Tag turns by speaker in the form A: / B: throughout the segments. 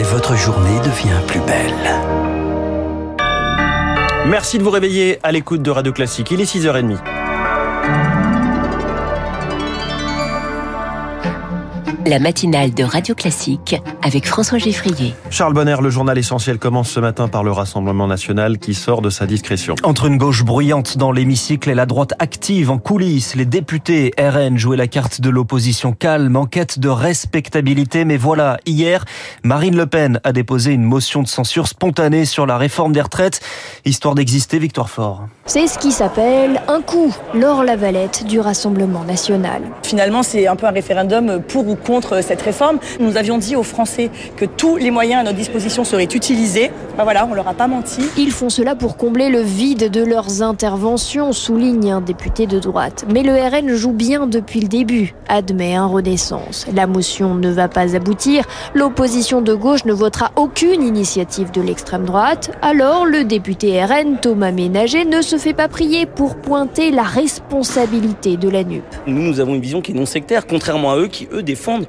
A: et votre journée devient plus belle.
B: Merci de vous réveiller à l'écoute de Radio Classique. Il est 6h30.
C: La matinale de Radio Classique avec François Geffrier.
B: Charles Bonner, le journal essentiel commence ce matin par le Rassemblement national qui sort de sa discrétion.
D: Entre une gauche bruyante dans l'hémicycle et la droite active en coulisses, les députés RN jouaient la carte de l'opposition calme en quête de respectabilité. Mais voilà, hier, Marine Le Pen a déposé une motion de censure spontanée sur la réforme des retraites, histoire d'exister, Victoire Fort.
E: C'est ce qui s'appelle un coup, Laure Lavalette du Rassemblement national.
F: Finalement, c'est un peu un référendum pour ou contre cette réforme. Nous avions dit aux Français que tous les moyens à notre disposition seraient utilisés. Ben voilà, on leur a pas menti.
E: Ils font cela pour combler le vide de leurs interventions, souligne un député de droite. Mais le RN joue bien depuis le début, admet un Renaissance. La motion ne va pas aboutir. L'opposition de gauche ne votera aucune initiative de l'extrême droite. Alors, le député RN, Thomas Ménager, ne se fait pas prier pour pointer la responsabilité de la NUP.
G: Nous, nous avons une vision qui est non sectaire, contrairement à eux qui, eux, défendent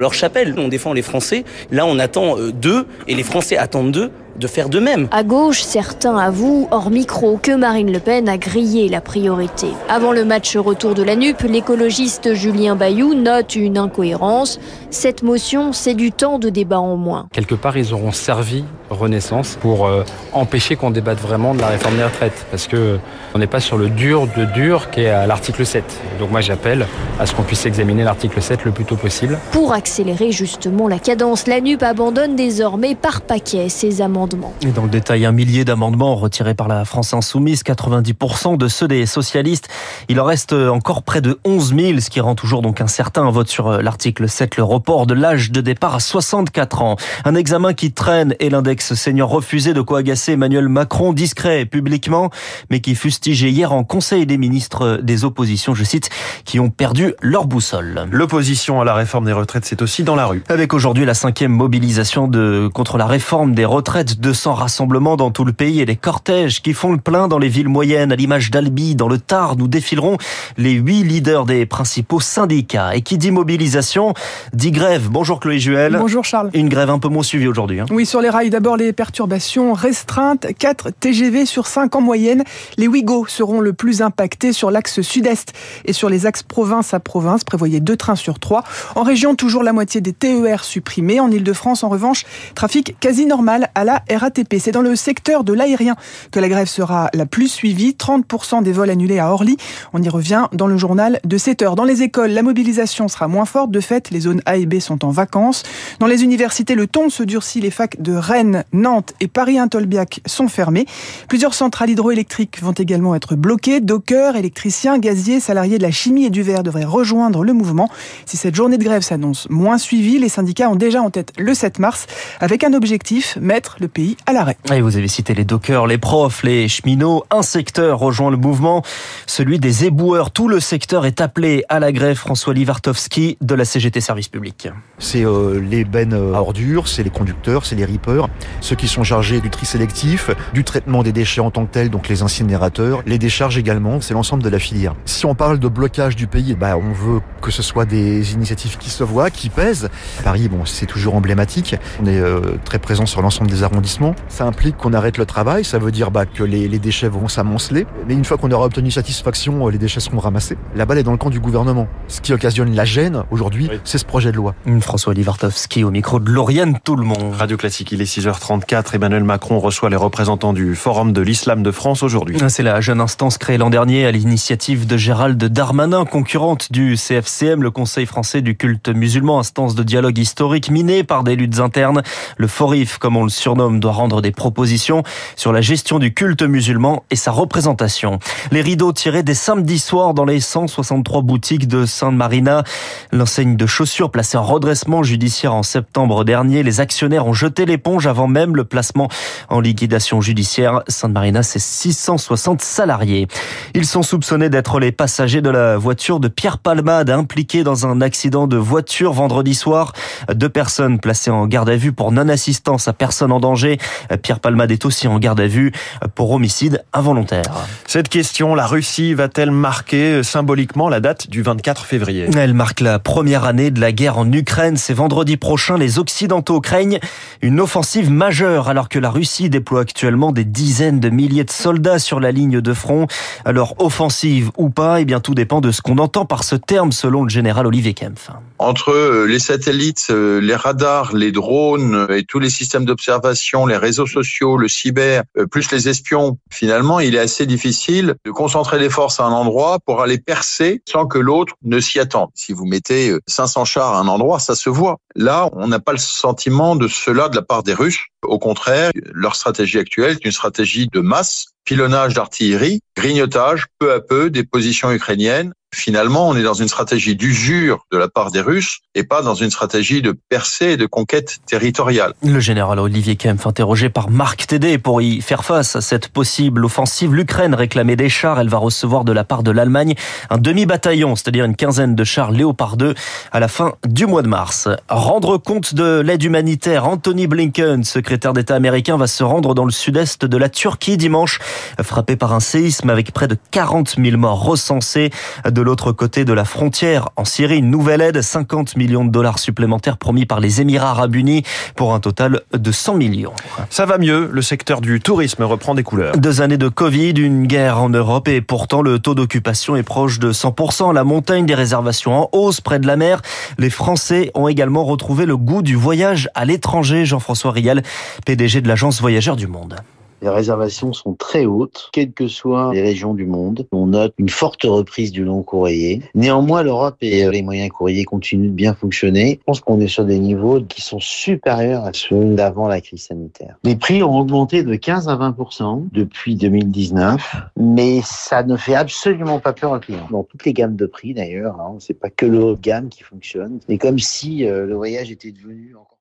G: leur chapelle. On défend les Français. Là, on attend euh, d'eux, et les Français attendent d'eux de faire de même.
E: À gauche, certains avouent, hors micro, que Marine Le Pen a grillé la priorité. Avant le match retour de la NUP, l'écologiste Julien Bayou note une incohérence. Cette motion, c'est du temps de débat en moins.
H: Quelque part, ils auront servi Renaissance pour euh, empêcher qu'on débatte vraiment de la réforme des retraites. Parce que on n'est pas sur le dur de dur qui est à l'article 7. Donc moi, j'appelle à ce qu'on puisse examiner l'article 7 le plus tôt possible.
E: Pour accélérer justement la cadence, la NUP abandonne désormais par paquet ses amendements.
D: Et dans le détail, un millier d'amendements retirés par la France Insoumise, 90% de ceux des socialistes. Il en reste encore près de 11 000, ce qui rend toujours donc incertain un vote sur l'article 7, le report de l'âge de départ à 64 ans. Un examen qui traîne et l'index senior refusé de quoi agacer Emmanuel Macron, discret publiquement, mais qui fustigé hier en Conseil des ministres des oppositions, je cite, qui ont perdu leur boussole.
B: L'opposition à la réforme des retraites, c'est aussi dans la rue.
D: Avec aujourd'hui la cinquième mobilisation de, contre la réforme des retraites, 200 rassemblements dans tout le pays et les cortèges qui font le plein dans les villes moyennes, à l'image d'Albi, dans le Tarn, où défileront les huit leaders des principaux syndicats. Et qui dit mobilisation, dit grève. Bonjour Chloé Juel.
I: Bonjour Charles.
D: Une grève un peu moins suivie aujourd'hui. Hein.
I: Oui, sur les rails, d'abord les perturbations restreintes. 4 TGV sur 5 en moyenne. Les Ouigo seront le plus impactés sur l'axe sud-est et sur les axes province à province. Prévoyez deux trains sur trois. En région, toujours la moitié des TER supprimés. En Ile-de-France, en revanche, trafic quasi normal à la RATP. C'est dans le secteur de l'aérien que la grève sera la plus suivie. 30% des vols annulés à Orly. On y revient dans le journal de 7 heures. Dans les écoles, la mobilisation sera moins forte. De fait, les zones A et B sont en vacances. Dans les universités, le ton se durcit. Les facs de Rennes, Nantes et Paris-Intolbiac sont fermées. Plusieurs centrales hydroélectriques vont également être bloquées. Dockers, électriciens, gaziers, salariés de la chimie et du verre devraient rejoindre le mouvement. Si cette journée de grève s'annonce moins suivie, les syndicats ont déjà en tête le 7 mars avec un objectif, mettre le pays à l'arrêt.
D: Et vous avez cité les dockers, les profs, les cheminots. Un secteur rejoint le mouvement, celui des éboueurs. Tout le secteur est appelé à la grève. François Livartowski de la CGT Service Public.
J: C'est euh, les bennes à ordures, c'est les conducteurs, c'est les rippers, ceux qui sont chargés du tri sélectif, du traitement des déchets en tant que tel, donc les incinérateurs, les décharges également, c'est l'ensemble de la filière. Si on parle de blocage du pays, bah, on veut que ce soit des initiatives qui se voient, qui pèsent. Paris, bon, c'est toujours emblématique. On est euh, très présent sur l'ensemble des arrondissements. Ça implique qu'on arrête le travail, ça veut dire bah, que les, les déchets vont s'amonceler. Mais une fois qu'on aura obtenu satisfaction, euh, les déchets seront ramassés. La balle est dans le camp du gouvernement. Ce qui occasionne la gêne aujourd'hui, oui. c'est ce projet de loi.
D: François Livartowski au micro de Lauriane Tout le monde.
B: Radio Classique, il est 6h34. Emmanuel Macron reçoit les représentants du Forum de l'Islam de France aujourd'hui.
D: C'est la jeune instance créée l'an dernier à l'initiative de Gérald Darmanin, concurrente du CFCM, le Conseil français du culte musulman, instance de dialogue historique minée par des luttes internes. Le FORIF, comme on le surnomme, doit rendre des propositions sur la gestion du culte musulman et sa représentation. Les rideaux tirés des samedis soirs dans les 163 boutiques de Sainte Marina. L'enseigne de chaussures placée en redressement judiciaire en septembre dernier. Les actionnaires ont jeté l'éponge avant même le placement en liquidation judiciaire. Sainte Marina, c'est 660 salariés. Ils sont soupçonnés d'être les passagers de la voiture de Pierre Palmade impliqué dans un accident de voiture vendredi soir. Deux personnes placées en garde à vue pour non-assistance à personne en danger. Pierre Palmade est aussi en garde à vue pour homicide involontaire.
B: Cette question, la Russie va-t-elle marquer symboliquement la date du 24 février?
D: Elle marque la première année de la guerre en Ukraine. C'est vendredi prochain. Les Occidentaux craignent une offensive majeure alors que la Russie déploie actuellement des dizaines de milliers de soldats sur la ligne de front. Alors offensive ou pas, eh bien tout dépend de ce qu'on entend par ce terme selon le général Olivier Kempf.
K: Entre euh, les satellites, euh, les radars, les drones euh, et tous les systèmes d'observation, les réseaux sociaux, le cyber, plus les espions, finalement, il est assez difficile de concentrer les forces à un endroit pour aller percer sans que l'autre ne s'y attende. Si vous mettez 500 chars à un endroit, ça se voit. Là, on n'a pas le sentiment de cela de la part des Russes. Au contraire, leur stratégie actuelle est une stratégie de masse, pilonnage d'artillerie, grignotage peu à peu des positions ukrainiennes Finalement, on est dans une stratégie d'usure de la part des Russes et pas dans une stratégie de percée et de conquête territoriale.
D: Le général Olivier Kempf, interrogé par Marc Tédé pour y faire face à cette possible offensive, l'Ukraine réclamait des chars. Elle va recevoir de la part de l'Allemagne un demi-bataillon, c'est-à-dire une quinzaine de chars Léopard 2 à la fin du mois de mars. Rendre compte de l'aide humanitaire, Anthony Blinken, secrétaire d'État américain, va se rendre dans le sud-est de la Turquie dimanche, frappé par un séisme avec près de 40 000 morts recensés. De l'autre côté de la frontière, en Syrie, une nouvelle aide, 50 millions de dollars supplémentaires promis par les Émirats arabes unis pour un total de 100 millions.
B: Ça va mieux, le secteur du tourisme reprend des couleurs.
D: Deux années de Covid, une guerre en Europe et pourtant le taux d'occupation est proche de 100%. La montagne des réservations en hausse près de la mer. Les Français ont également retrouvé le goût du voyage à l'étranger. Jean-François Rial, PDG de l'agence Voyageurs du Monde.
L: Les réservations sont très hautes, quelles que soient les régions du monde. On note une forte reprise du long courrier. Néanmoins, l'Europe et les moyens courriers continuent de bien fonctionner. Je pense qu'on est sur des niveaux qui sont supérieurs à ceux d'avant la crise sanitaire. Les prix ont augmenté de 15 à 20% depuis 2019, mais ça ne fait absolument pas peur aux clients. Dans toutes les gammes de prix d'ailleurs, hein, c'est pas que le haut de gamme qui fonctionne. C'est comme si euh, le voyage était devenu encore